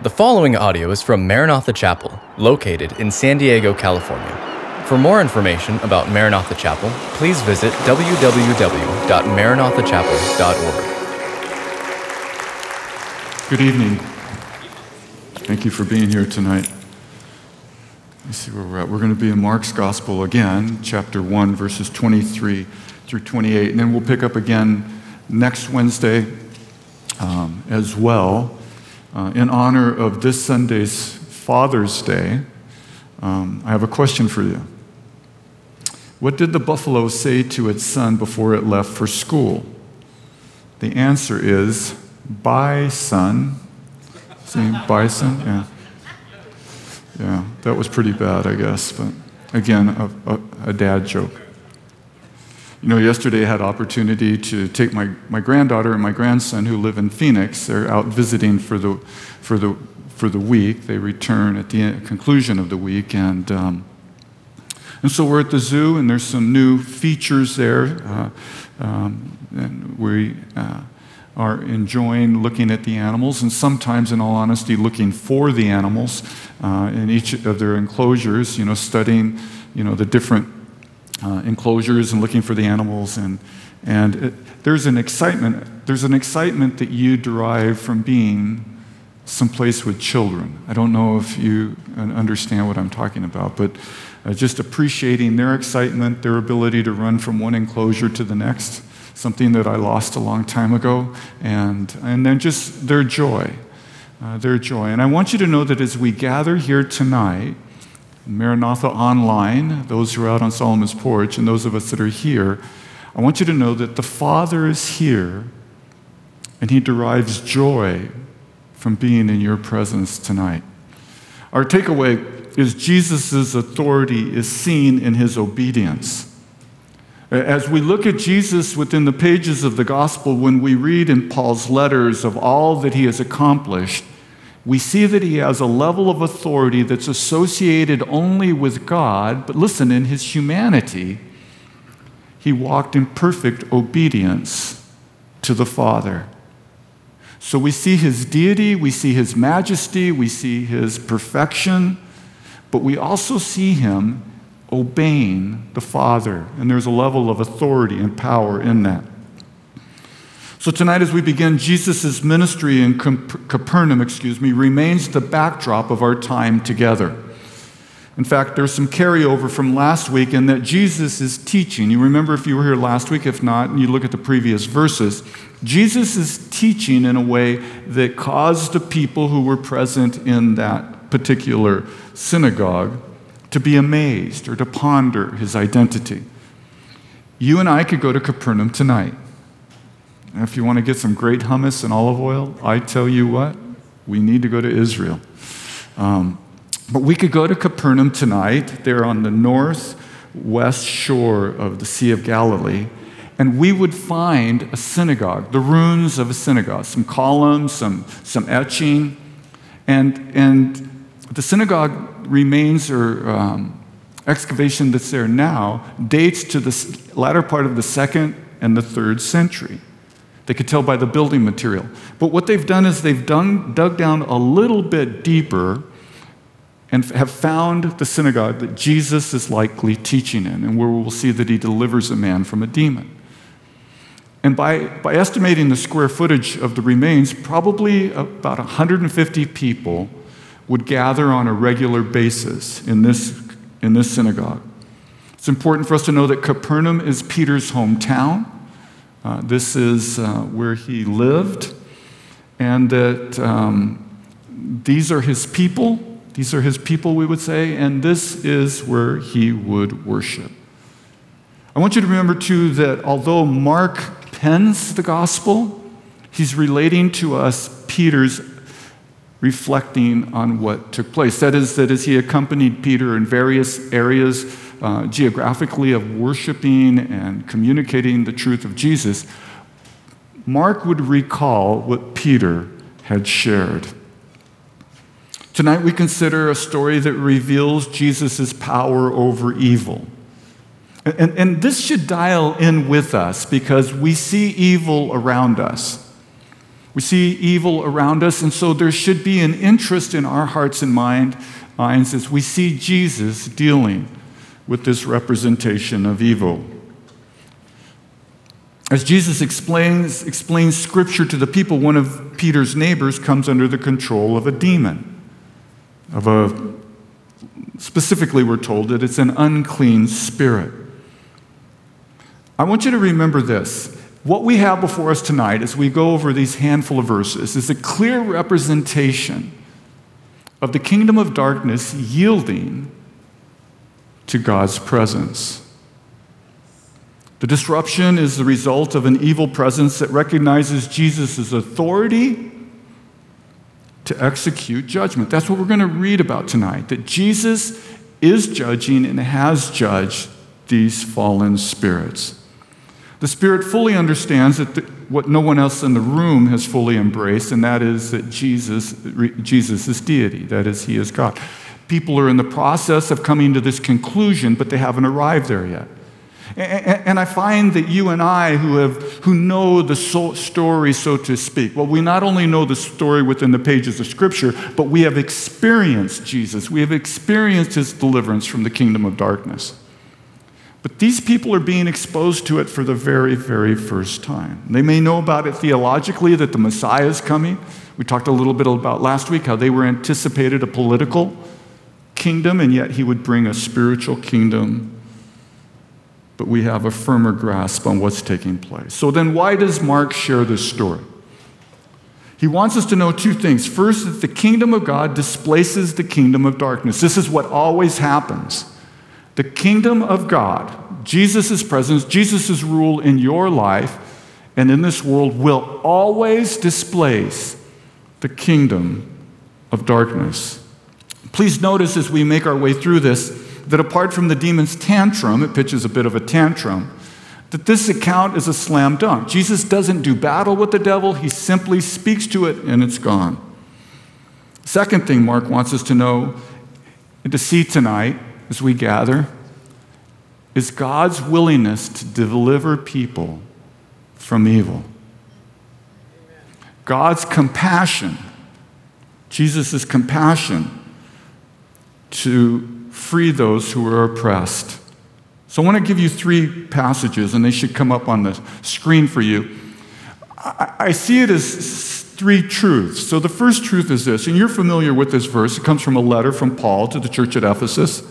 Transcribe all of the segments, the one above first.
The following audio is from Maranatha Chapel, located in San Diego, California. For more information about Maranatha Chapel, please visit www.maranathachapel.org. Good evening. Thank you for being here tonight. Let's see where we're at. We're going to be in Mark's Gospel again, chapter 1, verses 23 through 28. And then we'll pick up again next Wednesday um, as well. Uh, in honor of this Sunday's Father's Day, um, I have a question for you. What did the buffalo say to its son before it left for school? The answer is, Bye, son. See, bye, son? Yeah. Yeah, that was pretty bad, I guess. But again, a, a, a dad joke. You know, yesterday I had opportunity to take my, my granddaughter and my grandson who live in Phoenix. They're out visiting for the, for the, for the week. They return at the conclusion of the week. And, um, and so we're at the zoo, and there's some new features there. Uh, um, and we uh, are enjoying looking at the animals, and sometimes, in all honesty, looking for the animals uh, in each of their enclosures, you know, studying, you know, the different uh, enclosures and looking for the animals. And, and it, there's an excitement. There's an excitement that you derive from being someplace with children. I don't know if you understand what I'm talking about, but uh, just appreciating their excitement, their ability to run from one enclosure to the next, something that I lost a long time ago, and, and then just their joy. Uh, their joy. And I want you to know that as we gather here tonight, Maranatha Online, those who are out on Solomon's porch, and those of us that are here, I want you to know that the Father is here and He derives joy from being in your presence tonight. Our takeaway is Jesus' authority is seen in His obedience. As we look at Jesus within the pages of the gospel, when we read in Paul's letters of all that he has accomplished, we see that he has a level of authority that's associated only with God, but listen, in his humanity, he walked in perfect obedience to the Father. So we see his deity, we see his majesty, we see his perfection, but we also see him obeying the Father. And there's a level of authority and power in that. So tonight, as we begin, Jesus' ministry in Capernaum, excuse me, remains the backdrop of our time together. In fact, there's some carryover from last week in that Jesus is teaching. You remember if you were here last week, if not, and you look at the previous verses, Jesus is teaching in a way that caused the people who were present in that particular synagogue to be amazed or to ponder his identity. You and I could go to Capernaum tonight if you want to get some great hummus and olive oil, I tell you what, we need to go to Israel. Um, but we could go to Capernaum tonight. They're on the northwest shore of the Sea of Galilee. And we would find a synagogue, the ruins of a synagogue, some columns, some, some etching. And, and the synagogue remains, or um, excavation that's there now, dates to the latter part of the second and the third century. They could tell by the building material. But what they've done is they've done, dug down a little bit deeper and have found the synagogue that Jesus is likely teaching in, and where we'll see that he delivers a man from a demon. And by, by estimating the square footage of the remains, probably about 150 people would gather on a regular basis in this, in this synagogue. It's important for us to know that Capernaum is Peter's hometown. Uh, this is uh, where he lived, and that um, these are his people. These are his people, we would say, and this is where he would worship. I want you to remember, too, that although Mark pens the gospel, he's relating to us Peter's reflecting on what took place. That is, that as he accompanied Peter in various areas uh, geographically of worshiping and communicating the truth of Jesus, Mark would recall what Peter had shared. Tonight, we consider a story that reveals Jesus' power over evil. And, and, this should dial in with us because we see evil around us. We see evil around us, and so there should be an interest in our hearts and mind, minds as we see Jesus dealing with this representation of evil. As Jesus explains, explains scripture to the people, one of Peter's neighbors comes under the control of a demon, of a specifically we're told that it's an unclean spirit. I want you to remember this. What we have before us tonight as we go over these handful of verses is a clear representation of the kingdom of darkness yielding to God's presence. The disruption is the result of an evil presence that recognizes Jesus' authority to execute judgment. That's what we're going to read about tonight that Jesus is judging and has judged these fallen spirits. The Spirit fully understands that the, what no one else in the room has fully embraced, and that is that Jesus, Jesus is deity, that is, He is God. People are in the process of coming to this conclusion, but they haven't arrived there yet. And I find that you and I, who, have, who know the story, so to speak, well, we not only know the story within the pages of Scripture, but we have experienced Jesus. We have experienced his deliverance from the kingdom of darkness. But these people are being exposed to it for the very, very first time. They may know about it theologically, that the Messiah is coming. We talked a little bit about last week how they were anticipated a political kingdom, and yet he would bring a spiritual kingdom. But we have a firmer grasp on what's taking place. So then, why does Mark share this story? He wants us to know two things. First, that the kingdom of God displaces the kingdom of darkness. This is what always happens. The kingdom of God, Jesus' presence, Jesus' rule in your life and in this world will always displace the kingdom of darkness. Please notice as we make our way through this that apart from the demon's tantrum, it pitches a bit of a tantrum, that this account is a slam dunk. Jesus doesn't do battle with the devil, he simply speaks to it and it's gone. Second thing Mark wants us to know and to see tonight as we gather is God's willingness to deliver people from evil. God's compassion, Jesus' compassion to free those who are oppressed. So I want to give you three passages, and they should come up on the screen for you. I, see it as three truths. So the first truth is this, and you're familiar with this verse. It comes from a letter from Paul to the church at Ephesus.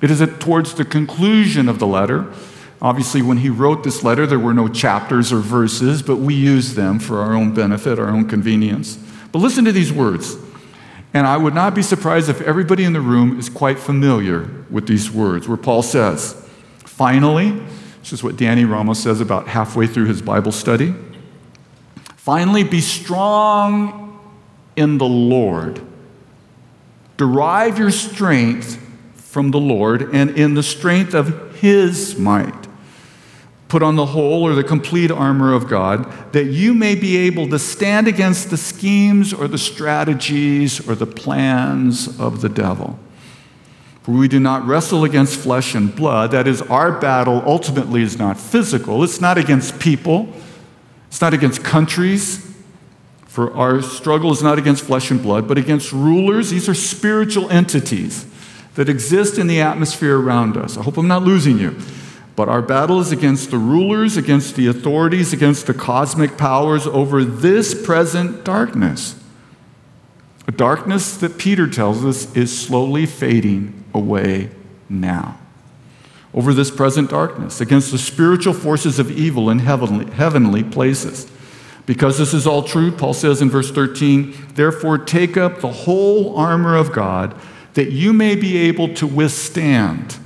It is towards the conclusion of the letter. Obviously, when he wrote this letter, there were no chapters or verses, but we use them for our own benefit, our own convenience. But listen to these words. And I would not be surprised if everybody in the room is quite familiar with these words, where Paul says, Finally, this is what Danny Ramos says about halfway through his Bible study. Finally, be strong in the Lord. Derive your strength from the Lord and in the strength of his might. Put on the whole or the complete armor of God, that you may be able to stand against the schemes or the strategies or the plans of the devil. For we do not wrestle against flesh and blood. That is, our battle ultimately is not physical, it's not against people, it's not against countries. For our struggle is not against flesh and blood, but against rulers. These are spiritual entities that exist in the atmosphere around us. I hope I'm not losing you. But our battle is against the rulers, against the authorities, against the cosmic powers over this present darkness. A darkness that Peter tells us is slowly fading away now. Over this present darkness, against the spiritual forces of evil in heavenly, heavenly places. Because this is all true, Paul says in verse 13, therefore take up the whole armor of God that you may be able to withstand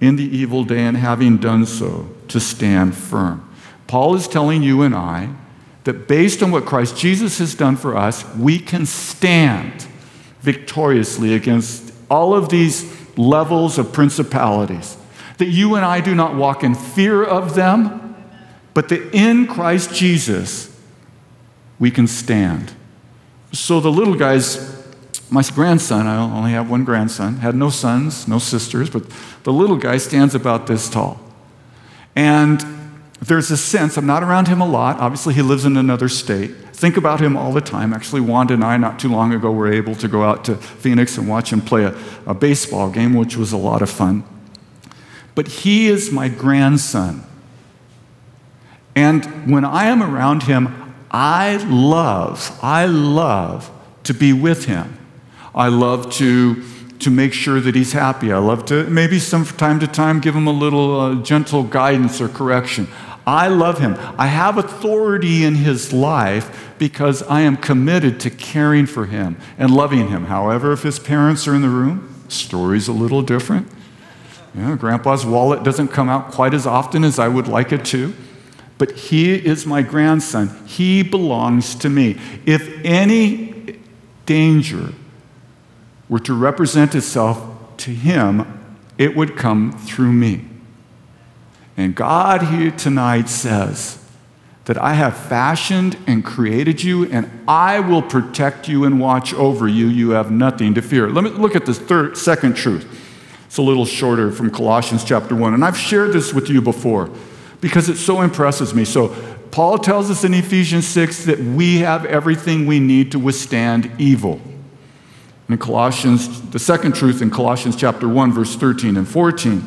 in the evil day, and having done so, to stand firm. Paul is telling you and I that based on what Christ Jesus has done for us, we can stand victoriously against all of these levels of principalities. That you and I do not walk in fear of them, but that in Christ Jesus, we can stand. So the little guys my grandson, I only have one grandson, had no sons, no sisters, but the little guy stands about this tall. And there's a sense, I'm not around him a lot. Obviously, he lives in another state. Think about him all the time. Actually, Wanda and I, not too long ago, were able to go out to Phoenix and watch him play a, a baseball game, which was a lot of fun. But he is my grandson. And when I am around him, I love, I love to be with him. I love to, to make sure that he's happy. I love to maybe some from time to time give him a little uh, gentle guidance or correction. I love him. I have authority in his life because I am committed to caring for him and loving him. However, if his parents are in the room, story's a little different. Know, grandpa's wallet doesn't come out quite as often as I would like it to, but he is my grandson. He belongs to me. If any danger were to represent itself to him, it would come through me. And God here tonight says that I have fashioned and created you, and I will protect you and watch over you. You have nothing to fear. Let me look at this third, second truth. It's a little shorter from Colossians chapter 1. And I've shared this with you before because it so impresses me. So, Paul tells us in Ephesians 6 that we have everything we need to withstand evil. In Colossians, the second truth in Colossians chapter 1, verse 13 and 14,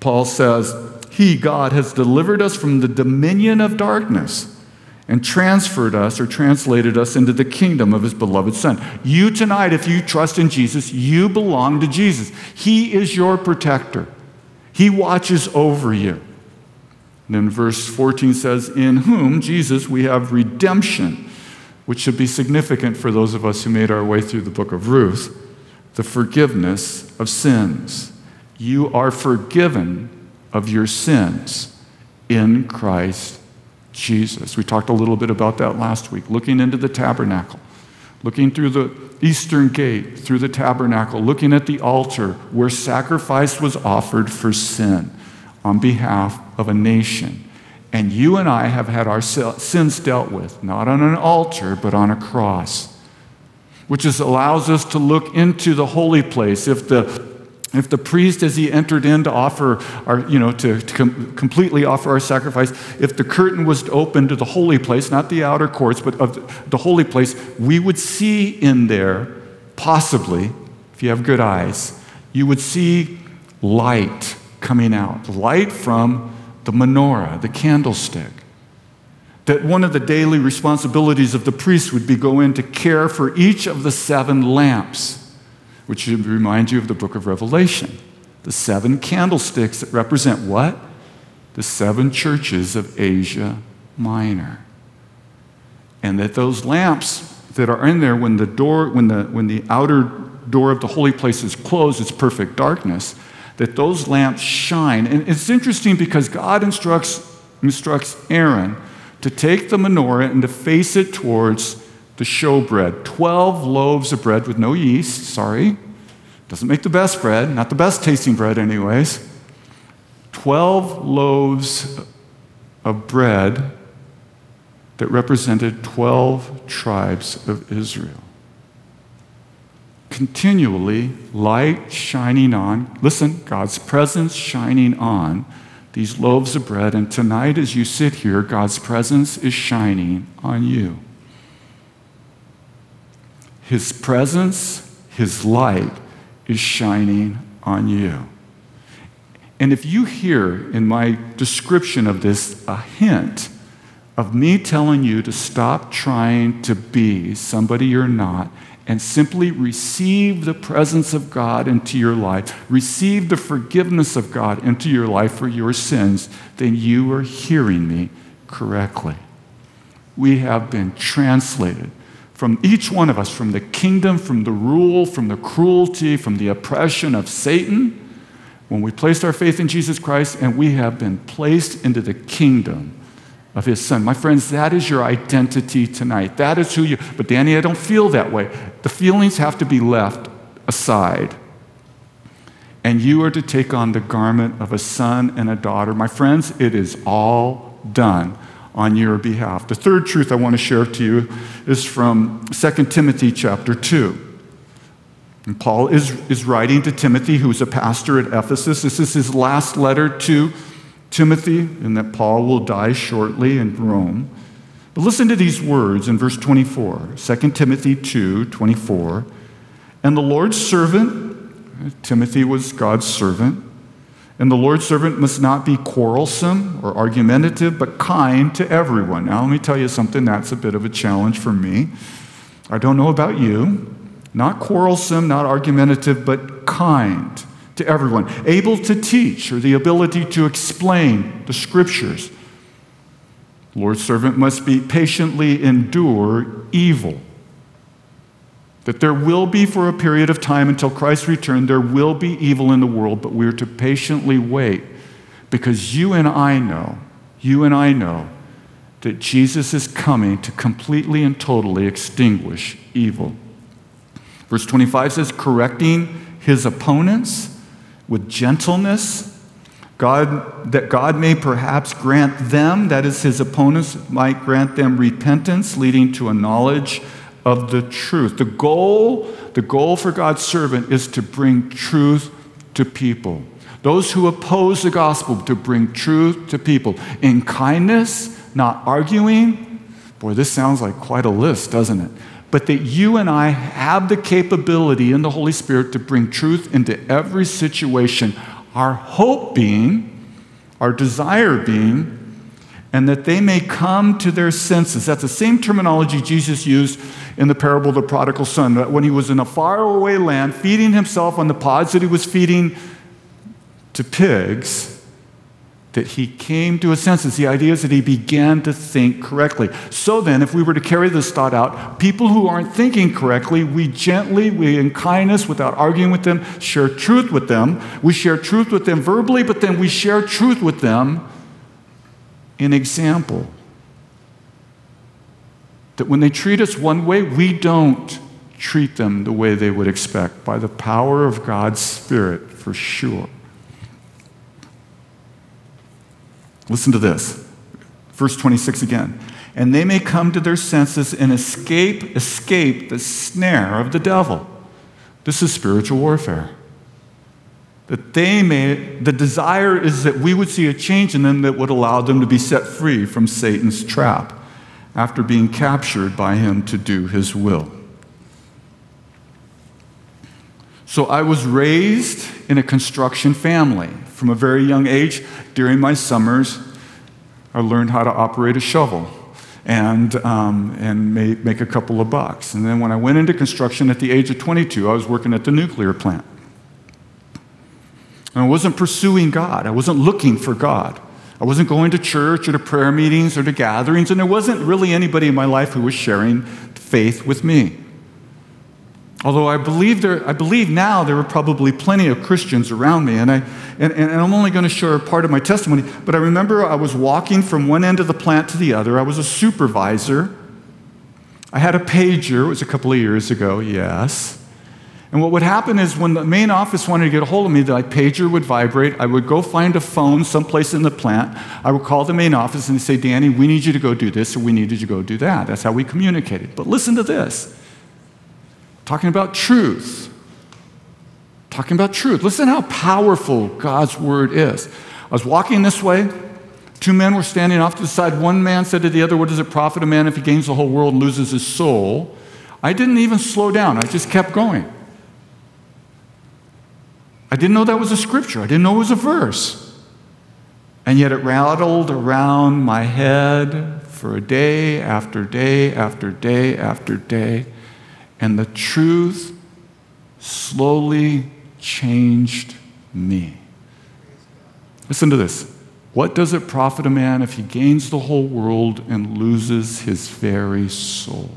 Paul says, He, God, has delivered us from the dominion of darkness and transferred us or translated us into the kingdom of his beloved Son. You tonight, if you trust in Jesus, you belong to Jesus. He is your protector, He watches over you. And then verse 14 says, In whom, Jesus, we have redemption, which should be significant for those of us who made our way through the book of Ruth, the forgiveness of sins. You are forgiven of your sins in Christ Jesus. We talked a little bit about that last week, looking into the tabernacle, looking through the eastern gate, through the tabernacle, looking at the altar where sacrifice was offered for sin on behalf of a nation. And you and I have had our sins dealt with, not on an altar, but on a cross, which is, allows us to look into the holy place. If the if the priest, as he entered in to offer our, you know, to, to com- completely offer our sacrifice, if the curtain was open to the holy place, not the outer courts, but of the, the holy place, we would see in there, possibly, if you have good eyes, you would see light coming out, light from the menorah, the candlestick. That one of the daily responsibilities of the priest would be go in to care for each of the seven lamps which should remind you of the book of Revelation. The seven candlesticks that represent what? The seven churches of Asia Minor. And that those lamps that are in there when the door, when the, when the outer door of the holy place is closed, it's perfect darkness, that those lamps shine. And it's interesting because God instructs, instructs Aaron to take the menorah and to face it towards the showbread 12 loaves of bread with no yeast, sorry. Doesn't make the best bread, not the best tasting bread, anyways. 12 loaves of bread that represented 12 tribes of Israel. Continually, light shining on, listen, God's presence shining on these loaves of bread. And tonight, as you sit here, God's presence is shining on you. His presence, His light is shining on you. And if you hear in my description of this a hint of me telling you to stop trying to be somebody you're not and simply receive the presence of God into your life, receive the forgiveness of God into your life for your sins, then you are hearing me correctly. We have been translated from each one of us, from the kingdom, from the rule, from the cruelty, from the oppression of Satan, when we placed our faith in Jesus Christ and we have been placed into the kingdom of his son. My friends, that is your identity tonight. That is who you, but Danny, I don't feel that way. The feelings have to be left aside. And you are to take on the garment of a son and a daughter. My friends, it is all done on your behalf. The third truth I want to share to you is from 2 Timothy chapter 2. And Paul is, is writing to Timothy, who's a pastor at Ephesus. This is his last letter to Timothy, and that Paul will die shortly in Rome. But listen to these words in verse 24, 2 Timothy 2 24. And the Lord's servant, Timothy was God's servant, and the Lord's servant must not be quarrelsome or argumentative, but kind to everyone. Now, let me tell you something that's a bit of a challenge for me. I don't know about you. Not quarrelsome, not argumentative, but kind to everyone. Able to teach or the ability to explain the scriptures. Lord's servant must be patiently endure evil that there will be, for a period of time until Christ's return, there will be evil in the world, but we're to patiently wait because you and I know, you and I know that Jesus is coming to completely and totally extinguish evil. Verse 25 says, correcting his opponents with gentleness. God, that God may perhaps grant them, that is, his opponents, might grant them repentance, leading to a knowledge of the truth. The goal, the goal for God's servant is to bring truth to people. Those who oppose the gospel to bring truth to people in kindness, not arguing. Boy, this sounds like quite a list, doesn't it? But that you and I have the capability in the Holy Spirit to bring truth into every situation. Our hope being, our desire being, and that they may come to their senses. That's the same terminology Jesus used in the parable of the prodigal son, that when he was in a faraway land feeding himself on the pods that he was feeding to pigs, that he came to his senses. The idea is that he began to think correctly. So then, if we were to carry this thought out, people who aren't thinking correctly, we gently, we in kindness, without arguing with them, share truth with them. We share truth with them verbally, but then we share truth with them in example. That when they treat us one way, we don't treat them the way they would expect by the power of God's Spirit, for sure. Listen to this. Verse 26 again. And they may come to their senses and escape, escape the snare of the devil. This is spiritual warfare that they may, the desire is that we would see a change in them that would allow them to be set free from Satan's trap after being captured by him to do his will. So I was raised in a construction family. From a very young age, during my summers, I learned how to operate a shovel and, um, and make, make a couple of bucks. And then when I went into construction at the age of 22, I was working at the nuclear plant. And I wasn't pursuing God. I wasn't looking for God. I wasn't going to church or to prayer meetings or to gatherings, and there wasn't really anybody in my life who was sharing faith with me. Although I believe, there, I believe now there were probably plenty of Christians around me, and, I, and, and I'm only going to share part of my testimony, but I remember I was walking from one end of the plant to the other. I was a supervisor. I had a pager, it was a couple of years ago, yes. And what would happen is when the main office wanted to get a hold of me, the pager would vibrate. I would go find a phone someplace in the plant. I would call the main office and say, Danny, we need you to go do this, or we need you to go do that. That's how we communicated. But listen to this talking about truth. Talking about truth. Listen how powerful God's word is. I was walking this way. Two men were standing off to the side. One man said to the other, What does it profit a man if he gains the whole world and loses his soul? I didn't even slow down, I just kept going. I didn't know that was a scripture. I didn't know it was a verse. And yet it rattled around my head for a day after day after day after day. And the truth slowly changed me. Listen to this. What does it profit a man if he gains the whole world and loses his very soul?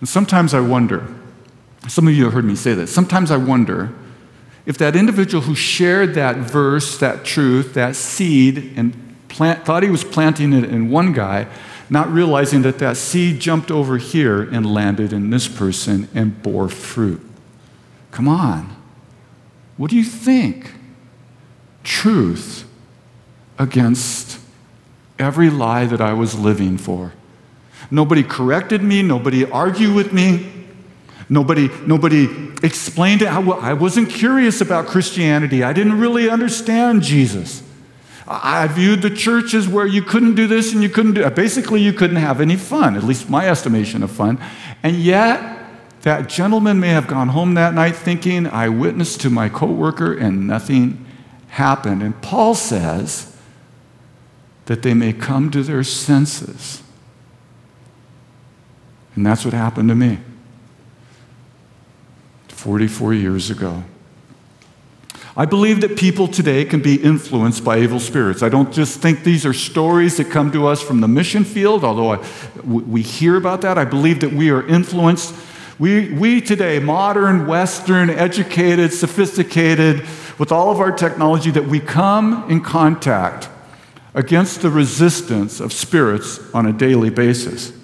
And sometimes I wonder some of you have heard me say this. Sometimes I wonder if that individual who shared that verse, that truth, that seed, and plant, thought he was planting it in one guy, not realizing that that seed jumped over here and landed in this person and bore fruit. Come on. What do you think? Truth against every lie that I was living for. Nobody corrected me, nobody argued with me. Nobody, nobody explained it. I wasn't curious about Christianity. I didn't really understand Jesus. I viewed the church as where you couldn't do this and you couldn't do Basically, you couldn't have any fun, at least my estimation of fun. And yet, that gentleman may have gone home that night thinking, I witnessed to my coworker and nothing happened. And Paul says that they may come to their senses. And that's what happened to me 44 years ago. I believe that people today can be influenced by evil spirits. I don't just think these are stories that come to us from the mission field, although I, we hear about that. I believe that we are influenced. We, we today, modern, Western, educated, sophisticated, with all of our technology, that we come in contact against the resistance of spirits on a daily basis.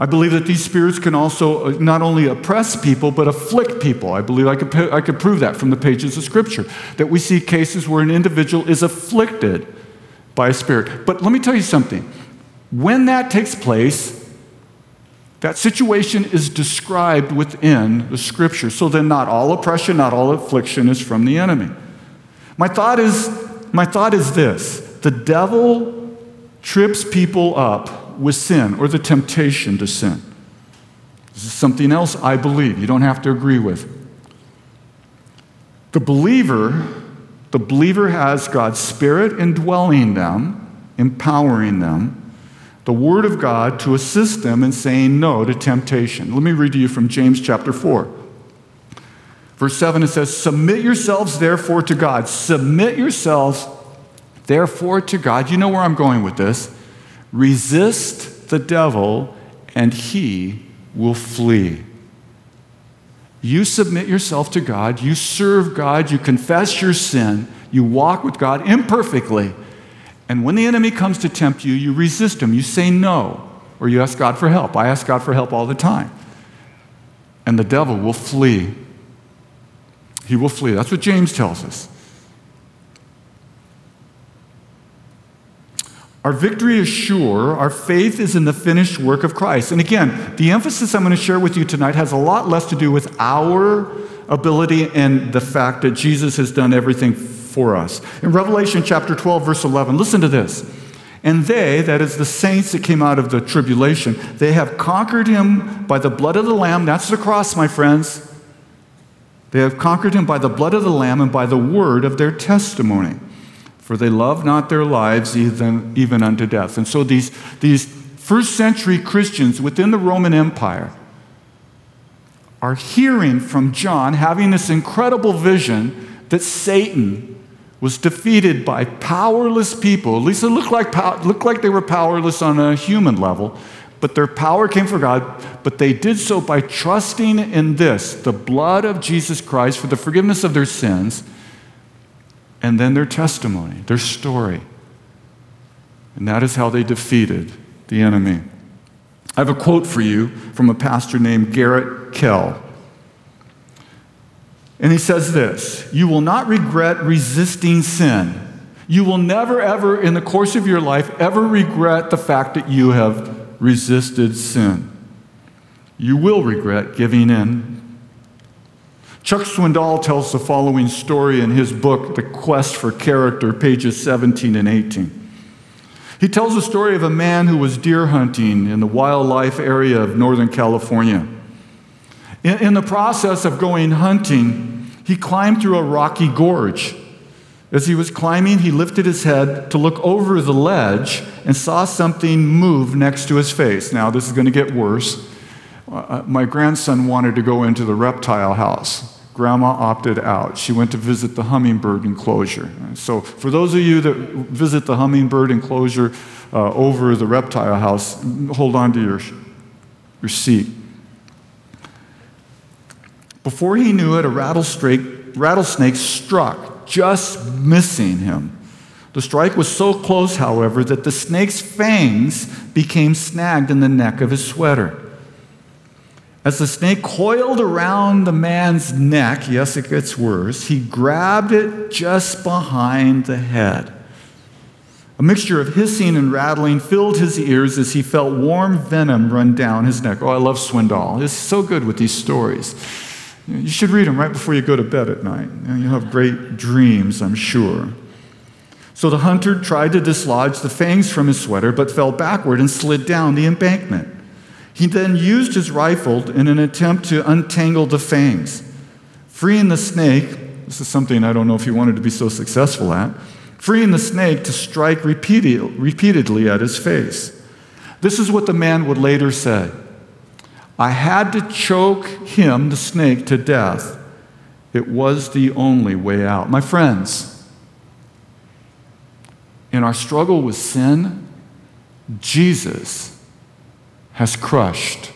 I believe that these spirits can also uh, not only oppress people, but afflict people. I believe I could, I could prove that from the pages of Scripture, that we see cases where an individual is afflicted by a spirit. But let me tell you something. When that takes place, that situation is described within the Scripture. So then, not all oppression, not all affliction is from the enemy. My thought is, my thought is this the devil trips people up with sin or the temptation to sin. This is something else I believe. You don't have to agree with. The believer, the believer has God's Spirit indwelling them, empowering them, the Word of God to assist them in saying no to temptation. Let me read to you from James chapter 4. Verse 7 it says, Submit yourselves therefore to God. Submit yourselves therefore to God. You know where I'm going with this. Resist the devil, and he will flee. You submit yourself to God, you serve God, you confess your sin, you walk with God imperfectly. And when the enemy comes to tempt you, you resist him. You say no, or you ask God for help. I ask God for help all the time. And the devil will flee. He will flee. That's what James tells us. Our victory is sure. Our faith is in the finished work of Christ. And again, the emphasis I'm going to share with you tonight has a lot less to do with our ability and the fact that Jesus has done everything for us. In Revelation chapter 12, verse 11, listen to this. And they, that is the saints that came out of the tribulation, they have conquered him by the blood of the Lamb. That's the cross, my friends. They have conquered him by the blood of the Lamb and by the word of their testimony for they love not their lives even, even unto death. And so these, these first century Christians within the Roman Empire are hearing from John, having this incredible vision that Satan was defeated by powerless people. At least it looked like, looked like they were powerless on a human level, but their power came from God. But they did so by trusting in this the blood of Jesus Christ for the forgiveness of their sins and then their testimony, their story. And that is how they defeated the enemy. I have a quote for you from a pastor named Garrett Kell. And he says this You will not regret resisting sin. You will never, ever, in the course of your life, ever regret the fact that you have resisted sin. You will regret giving in Chuck Swindoll tells the following story in his book, The Quest for Character, pages 17 and 18. He tells the story of a man who was deer hunting in the wildlife area of Northern California. In, in the process of going hunting, he climbed through a rocky gorge. As he was climbing, he lifted his head to look over the ledge and saw something move next to his face. Now, this is going to get worse. Uh, my grandson wanted to go into the reptile house. Grandma opted out. She went to visit the hummingbird enclosure. So, for those of you that visit the hummingbird enclosure uh, over the reptile house, hold on to your, your seat. Before he knew it, a rattlesnake, rattlesnake struck, just missing him. The strike was so close, however, that the snake's fangs became snagged in the neck of his sweater. As the snake coiled around the man's neck, yes, it gets worse, he grabbed it just behind the head. A mixture of hissing and rattling filled his ears as he felt warm venom run down his neck. Oh, I love Swindoll. He's so good with these stories. You should read them right before you go to bed at night. You'll have great dreams, I'm sure. So the hunter tried to dislodge the fangs from his sweater, but fell backward and slid down the embankment. He then used his rifle in an attempt to untangle the fangs. Freeing the snake, this is something I don't know if he wanted to be so successful at, freeing the snake to strike repeated, repeatedly at his face. This is what the man would later say I had to choke him, the snake, to death. It was the only way out. My friends, in our struggle with sin, Jesus has crushed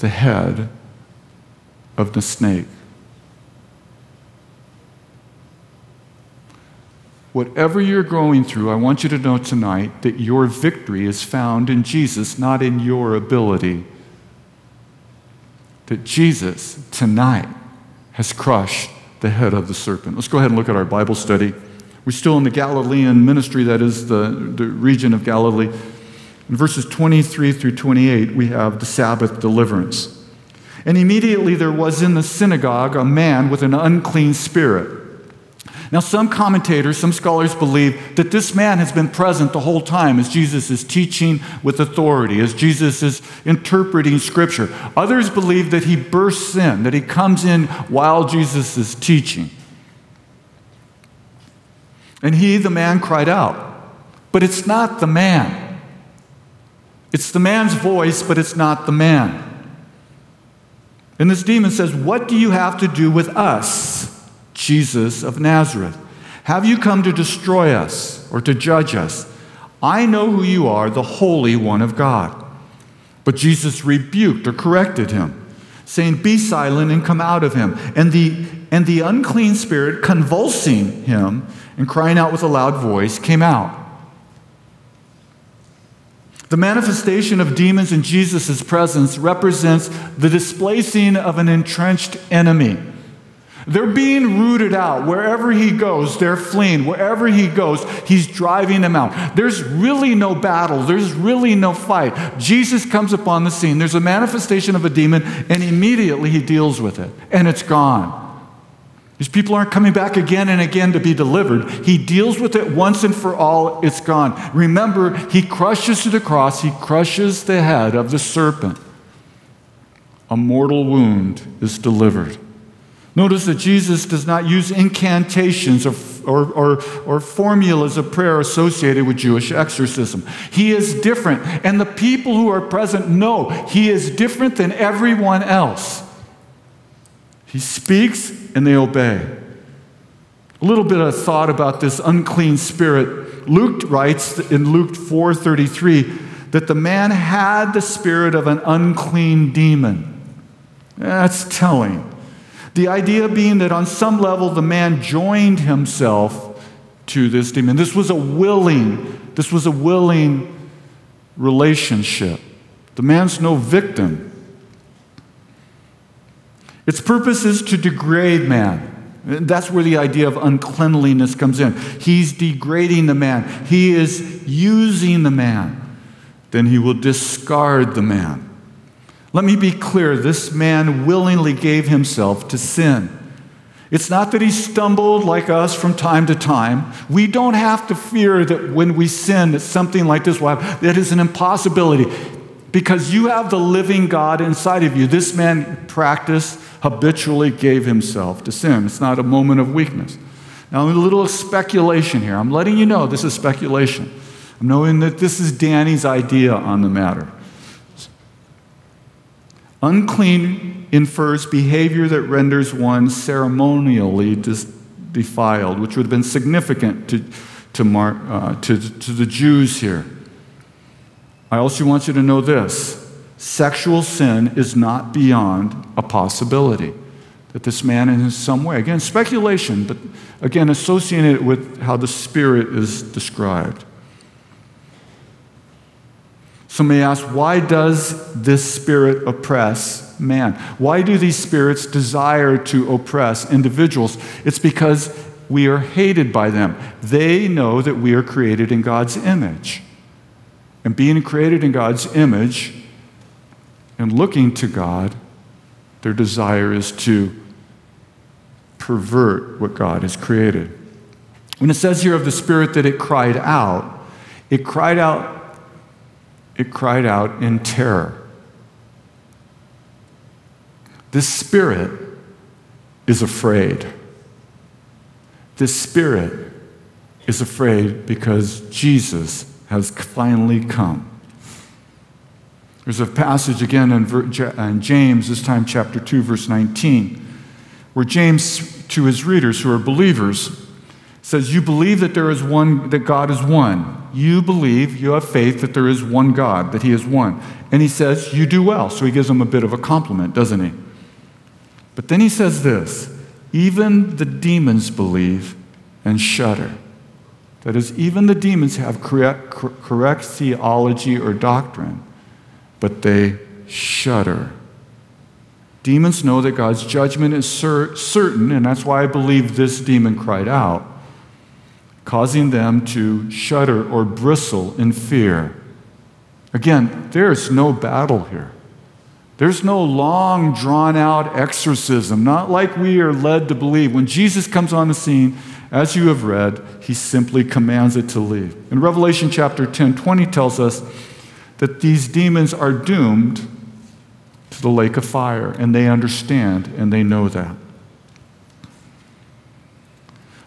the head of the snake. Whatever you're going through, I want you to know tonight that your victory is found in Jesus, not in your ability. That Jesus tonight has crushed the head of the serpent. Let's go ahead and look at our Bible study. We're still in the Galilean ministry, that is the, the region of Galilee. In verses 23 through 28, we have the Sabbath deliverance. And immediately there was in the synagogue a man with an unclean spirit now, some commentators, some scholars believe that this man has been present the whole time as Jesus is teaching with authority, as Jesus is interpreting Scripture. Others believe that he bursts in, that he comes in while Jesus is teaching. And he, the man, cried out. But it's not the man. It's the man's voice, but it's not the man. And this demon says, What do you have to do with us? Jesus of Nazareth? Have you come to destroy us or to judge us? I know who you are, the Holy One of God. But Jesus rebuked or corrected him, saying, Be silent and come out of him. And the, and the unclean spirit, convulsing him and crying out with a loud voice, came out. The manifestation of demons in Jesus' presence represents the displacing of an entrenched enemy. They're being rooted out. Wherever he goes, they're fleeing. Wherever he goes, he's driving them out. There's really no battle. There's really no fight. Jesus comes upon the scene. There's a manifestation of a demon, and immediately he deals with it, and it's gone. These people aren't coming back again and again to be delivered. He deals with it once and for all, it's gone. Remember, he crushes to the cross, he crushes the head of the serpent. A mortal wound is delivered. Notice that Jesus does not use incantations or, or, or, or, formulas of prayer associated with Jewish exorcism. He is different, and the people who are present know he is different than everyone else. He speaks and they obey. A little bit of thought about this unclean spirit. Luke writes in Luke 4:33 that the man had the spirit of an unclean demon. That's telling. The idea being that on some level the man joined himself to this demon. This was a willing, this was a willing relationship. The man's no victim. Its purpose is to degrade man. That's where the idea of uncleanliness comes in. He's degrading the man, he is using the man. Then he will discard the man. Let me be clear this man willingly gave himself to sin. It's not that he stumbled like us from time to time. We don't have to fear that when we sin, that something like this will happen. That is an impossibility because you have the living God inside of you. This man practiced, habitually gave himself to sin. It's not a moment of weakness. Now, a little speculation here. I'm letting you know this is speculation. I'm knowing that this is Danny's idea on the matter. Unclean infers behavior that renders one ceremonially dis- defiled, which would have been significant to, to, Mar- uh, to, to the Jews here. I also want you to know this sexual sin is not beyond a possibility. That this man, in some way, again, speculation, but again, associated with how the Spirit is described. Some may ask, why does this spirit oppress man? Why do these spirits desire to oppress individuals? It's because we are hated by them. They know that we are created in God's image. And being created in God's image and looking to God, their desire is to pervert what God has created. When it says here of the Spirit that it cried out, it cried out, it cried out in terror. This Spirit is afraid. This Spirit is afraid because Jesus has finally come. There's a passage again in, James, this time chapter 2, verse 19, where James, to his readers who are believers, says, You believe that there is one, that God is one. You believe, you have faith that there is one God, that He is one. And he says, You do well. So he gives them a bit of a compliment, doesn't he? But then he says this even the demons believe and shudder. That is, even the demons have correct, correct theology or doctrine but they shudder. Demons know that God's judgment is cer- certain, and that's why I believe this demon cried out, causing them to shudder or bristle in fear. Again, there's no battle here. There's no long, drawn out exorcism, not like we are led to believe. When Jesus comes on the scene, as you have read, he simply commands it to leave. In Revelation chapter 10 20 tells us that these demons are doomed to the lake of fire, and they understand and they know that.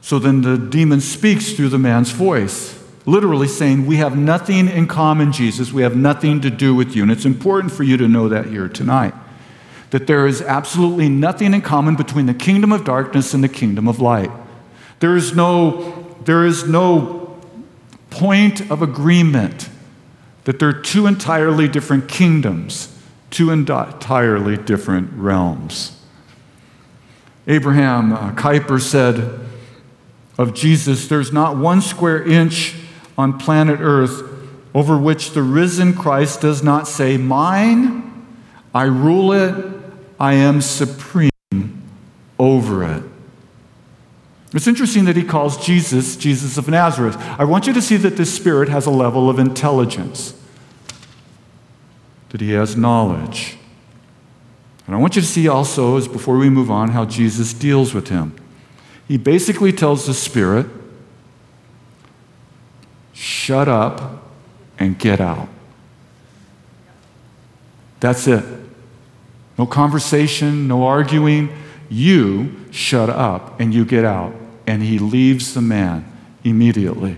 So then the demon speaks through the man's voice, literally saying, We have nothing in common, Jesus. We have nothing to do with you. And it's important for you to know that here tonight. That there is absolutely nothing in common between the kingdom of darkness and the kingdom of light. There is no, there is no point of agreement that they're two entirely different kingdoms, two entirely different realms. Abraham uh, Kuyper said of Jesus, There's not one square inch on planet Earth over which the risen Christ does not say, Mine, I rule it, I am supreme over it. It's interesting that he calls Jesus Jesus of Nazareth. I want you to see that this spirit has a level of intelligence, that he has knowledge. And I want you to see also, as before we move on, how Jesus deals with him. He basically tells the spirit, shut up and get out. That's it. No conversation, no arguing. You shut up and you get out. And he leaves the man immediately.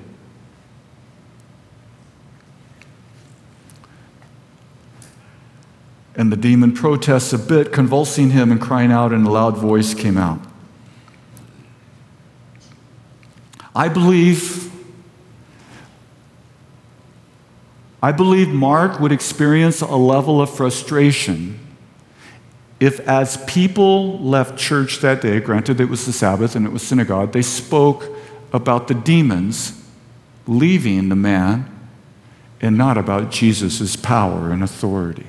And the demon protests a bit, convulsing him and crying out, and a loud voice came out. I believe I believe Mark would experience a level of frustration if, as people left church that day, granted it was the Sabbath and it was synagogue, they spoke about the demons leaving the man and not about Jesus' power and authority.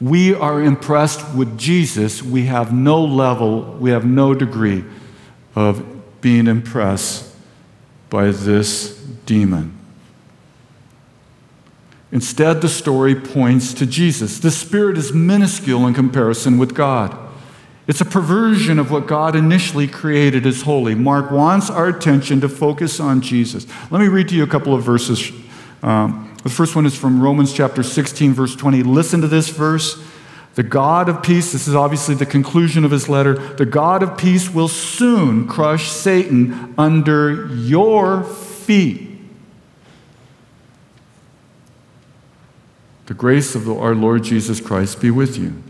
We are impressed with Jesus. We have no level, we have no degree of being impressed by this demon. Instead, the story points to Jesus. The Spirit is minuscule in comparison with God. It's a perversion of what God initially created as holy. Mark wants our attention to focus on Jesus. Let me read to you a couple of verses. Um, the first one is from Romans chapter 16, verse 20. Listen to this verse. The God of peace, this is obviously the conclusion of his letter, the God of peace will soon crush Satan under your feet. The grace of our Lord Jesus Christ be with you.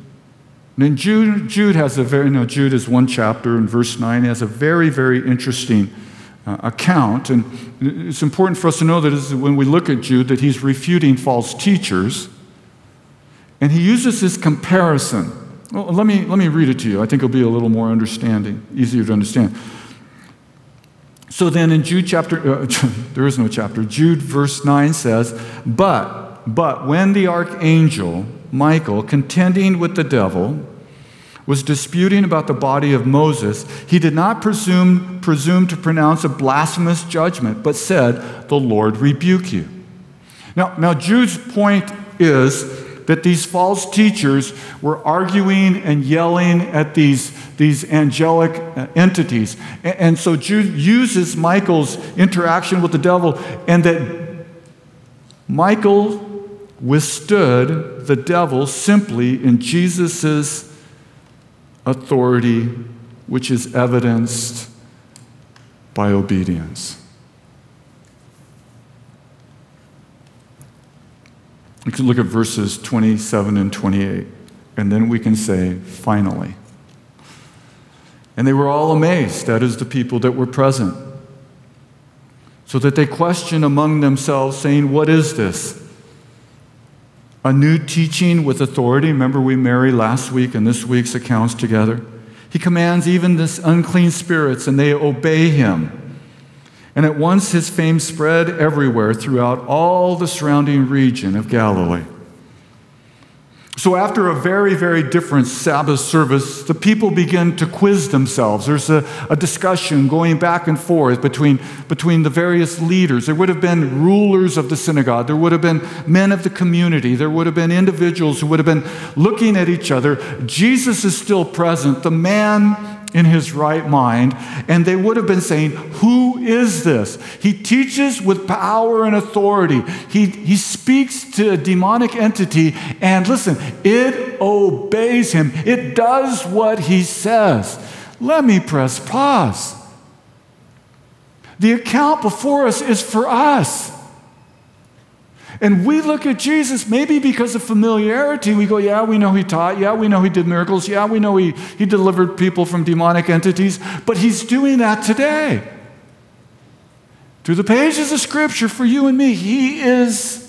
And then Jude, Jude has a very, you know, Jude is one chapter in verse 9, has a very, very interesting uh, account. And it's important for us to know that when we look at Jude, that he's refuting false teachers. And he uses this comparison. Well, let me, let me read it to you. I think it'll be a little more understanding, easier to understand. So then in Jude chapter, uh, there is no chapter, Jude verse 9 says, But but when the archangel Michael, contending with the devil, was disputing about the body of Moses, he did not presume, presume to pronounce a blasphemous judgment, but said, The Lord rebuke you. Now, now Jude's point is that these false teachers were arguing and yelling at these these angelic uh, entities. And, and so Jude uses Michael's interaction with the devil, and that Michael withstood the devil simply in Jesus' authority, which is evidenced by obedience. We can look at verses 27 and 28, and then we can say, finally. And they were all amazed, that is, the people that were present, so that they questioned among themselves, saying, What is this? A new teaching with authority. Remember, we marry last week and this week's accounts together. He commands even this unclean spirits, and they obey him. And at once his fame spread everywhere throughout all the surrounding region of Galilee. So, after a very, very different Sabbath service, the people begin to quiz themselves. There's a, a, discussion going back and forth between, between the various leaders. There would have been rulers of the synagogue, there would have been men of the community, there would have been individuals who would have been looking at each other. Jesus is still present. The man in his right mind, and they would have been saying, Who is this? He teaches with power and authority. He, he speaks to a demonic entity, and listen, it obeys him, it does what he says. Let me press pause. The account before us is for us. And we look at Jesus, maybe because of familiarity, we go, yeah, we know he taught. Yeah, we know he did miracles. Yeah, we know he, he delivered people from demonic entities. But he's doing that today. Through the pages of Scripture for you and me, he is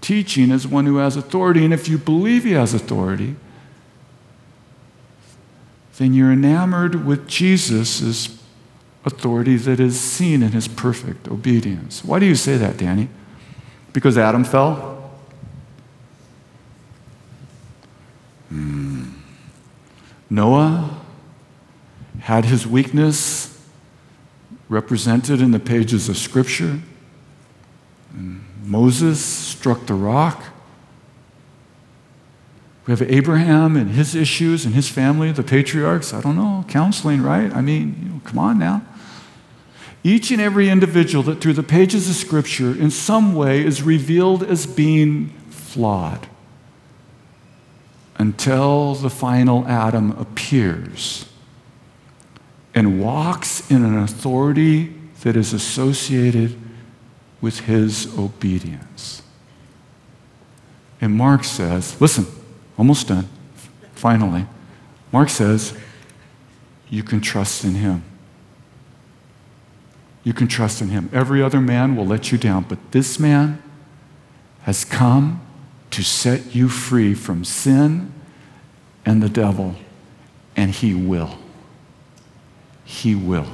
teaching as one who has authority. And if you believe he has authority, then you're enamored with Jesus' authority that is seen in his perfect obedience. Why do you say that, Danny? Because Adam fell? Hmm. Noah had his weakness represented in the pages of Scripture. And Moses struck the rock. We have Abraham and his issues and his family, the patriarchs. I don't know, counseling, right? I mean, you know, come on now. Each and every individual that through the pages of Scripture in some way is revealed as being flawed until the final Adam appears and walks in an authority that is associated with his obedience. And Mark says, listen, almost done, finally. Mark says, you can trust in him. You can trust in him. Every other man will let you down, but this man has come to set you free from sin and the devil, and he will. He will.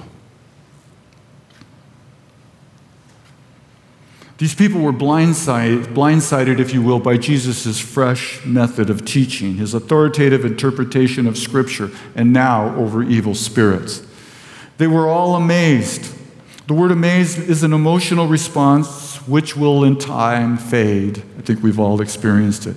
These people were blindsided, blindsided, if you will, by Jesus' fresh method of teaching, his authoritative interpretation of Scripture, and now over evil spirits. They were all amazed the word amazed is an emotional response which will in time fade. I think we've all experienced it.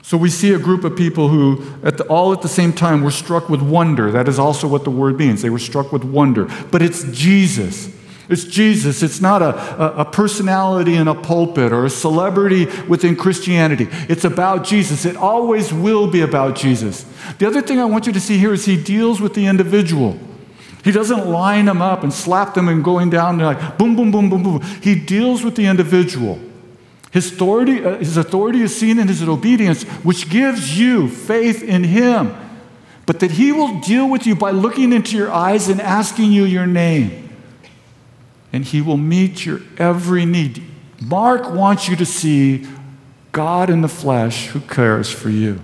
So we see a group of people who, at the, all at the same time, were struck with wonder. That is also what the word means. They were struck with wonder. But it's Jesus. It's Jesus. It's not a, a, a, personality in a pulpit or a celebrity within Christianity. It's about Jesus. It always will be about Jesus. The other thing I want you to see here is he deals with the individual. He doesn't line them up and slap them and going down like boom, boom, boom, boom, boom. He deals with the individual. His authority, uh, his authority is seen in his obedience, which gives you faith in him. But that he will deal with you by looking into your eyes and asking you your name. And he will meet your every need. Mark wants you to see God in the flesh who cares for you.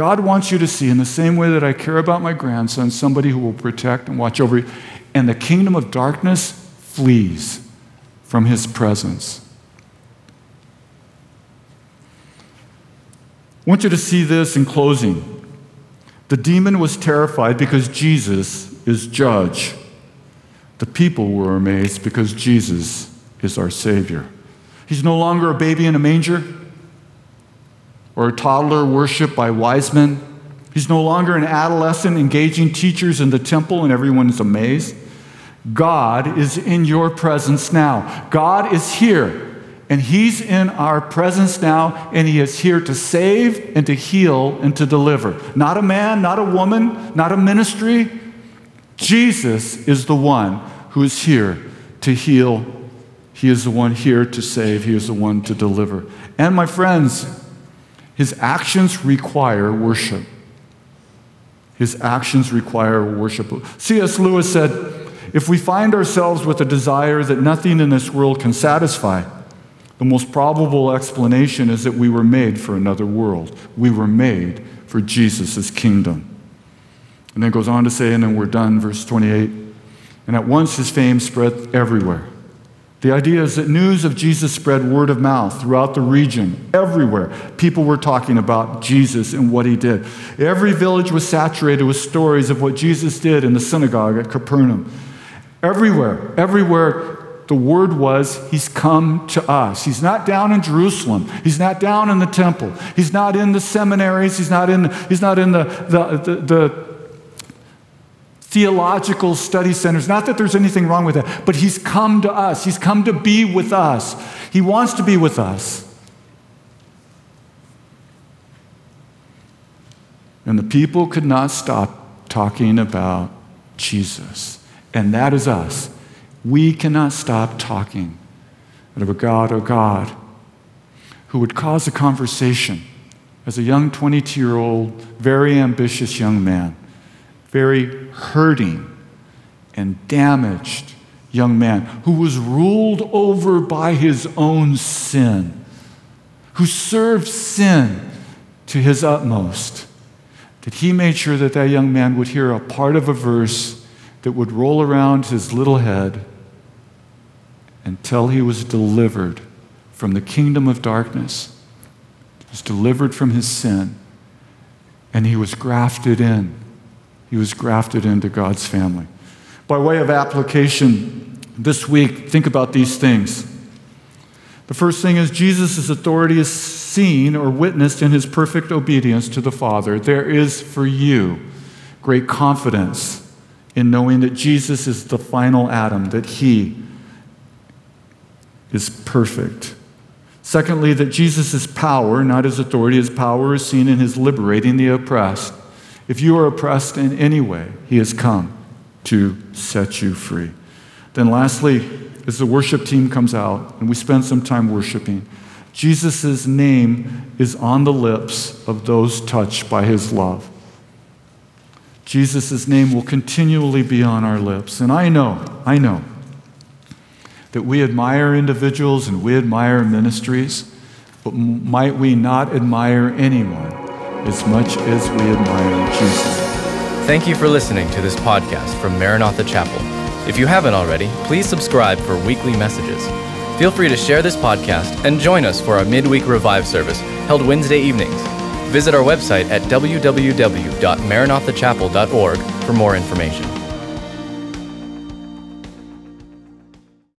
God wants you to see, in the same way that I care about my grandson, somebody who will protect and watch over you. And the kingdom of darkness flees from his presence. I want you to see this in closing. The demon was terrified because Jesus is judge. The people were amazed because Jesus is our Savior. He's no longer a baby in a manger or a toddler worshiped by wise men. He's no longer an adolescent engaging teachers in the temple and everyone is amazed. God is in your presence now. God is here. And He's in our presence now, and He is here to save and to heal and to deliver. Not a man, not a woman, not a ministry. Jesus is the one who is here to heal. He is the one here to save. He is the one to deliver. And my friends, His actions require worship. His actions require worship. C.S. Lewis said, if we find ourselves with a desire that nothing in this world can satisfy, the most probable explanation is that we were made for another world. We were made for Jesus' kingdom. And then goes on to say, and then we're done, verse 28. And at once his fame spread everywhere. The idea is that news of Jesus spread word of mouth throughout the region, everywhere. People were talking about Jesus and what he did. Every village was saturated with stories of what Jesus did in the synagogue at Capernaum. Everywhere, everywhere, the word was, He's come to us. He's not down in Jerusalem. He's not down in the temple. He's not in the seminaries. He's not in, he's not in the, the, the, the theological study centers. Not that there's anything wrong with that, but He's come to us. He's come to be with us. He wants to be with us. And the people could not stop talking about Jesus. And that is us. We cannot stop talking of a God, oh God, who would cause a conversation as a young 22 year old, very ambitious young man, very hurting and damaged young man who was ruled over by his own sin, who served sin to his utmost, that he made sure that that young man would hear a part of a verse that would roll around his little head until he was delivered from the kingdom of darkness. He was delivered from his sin, and he was grafted in. He was grafted into God's family. By way of application, this week, think about these things. The first thing is Jesus' authority is seen or witnessed in his perfect obedience to the Father. There is for you great confidence in knowing that Jesus is the final Adam, that he is perfect. Secondly, that Jesus' power, not his authority, his power is seen in his liberating the oppressed. If you are oppressed in any way, he has come to set you free. Then, lastly, as the worship team comes out and we spend some time worshiping, Jesus' name is on the lips of those touched by his love. Jesus' name will continually be on our lips. And I know, I know that we admire individuals and we admire ministries, but might we not admire anyone as much as we admire Jesus? Thank you for listening to this podcast from Maranatha Chapel. If you haven't already, please subscribe for weekly messages. Feel free to share this podcast and join us for our midweek revive service held Wednesday evenings. Visit our website at www.maranathachapel.org for more information.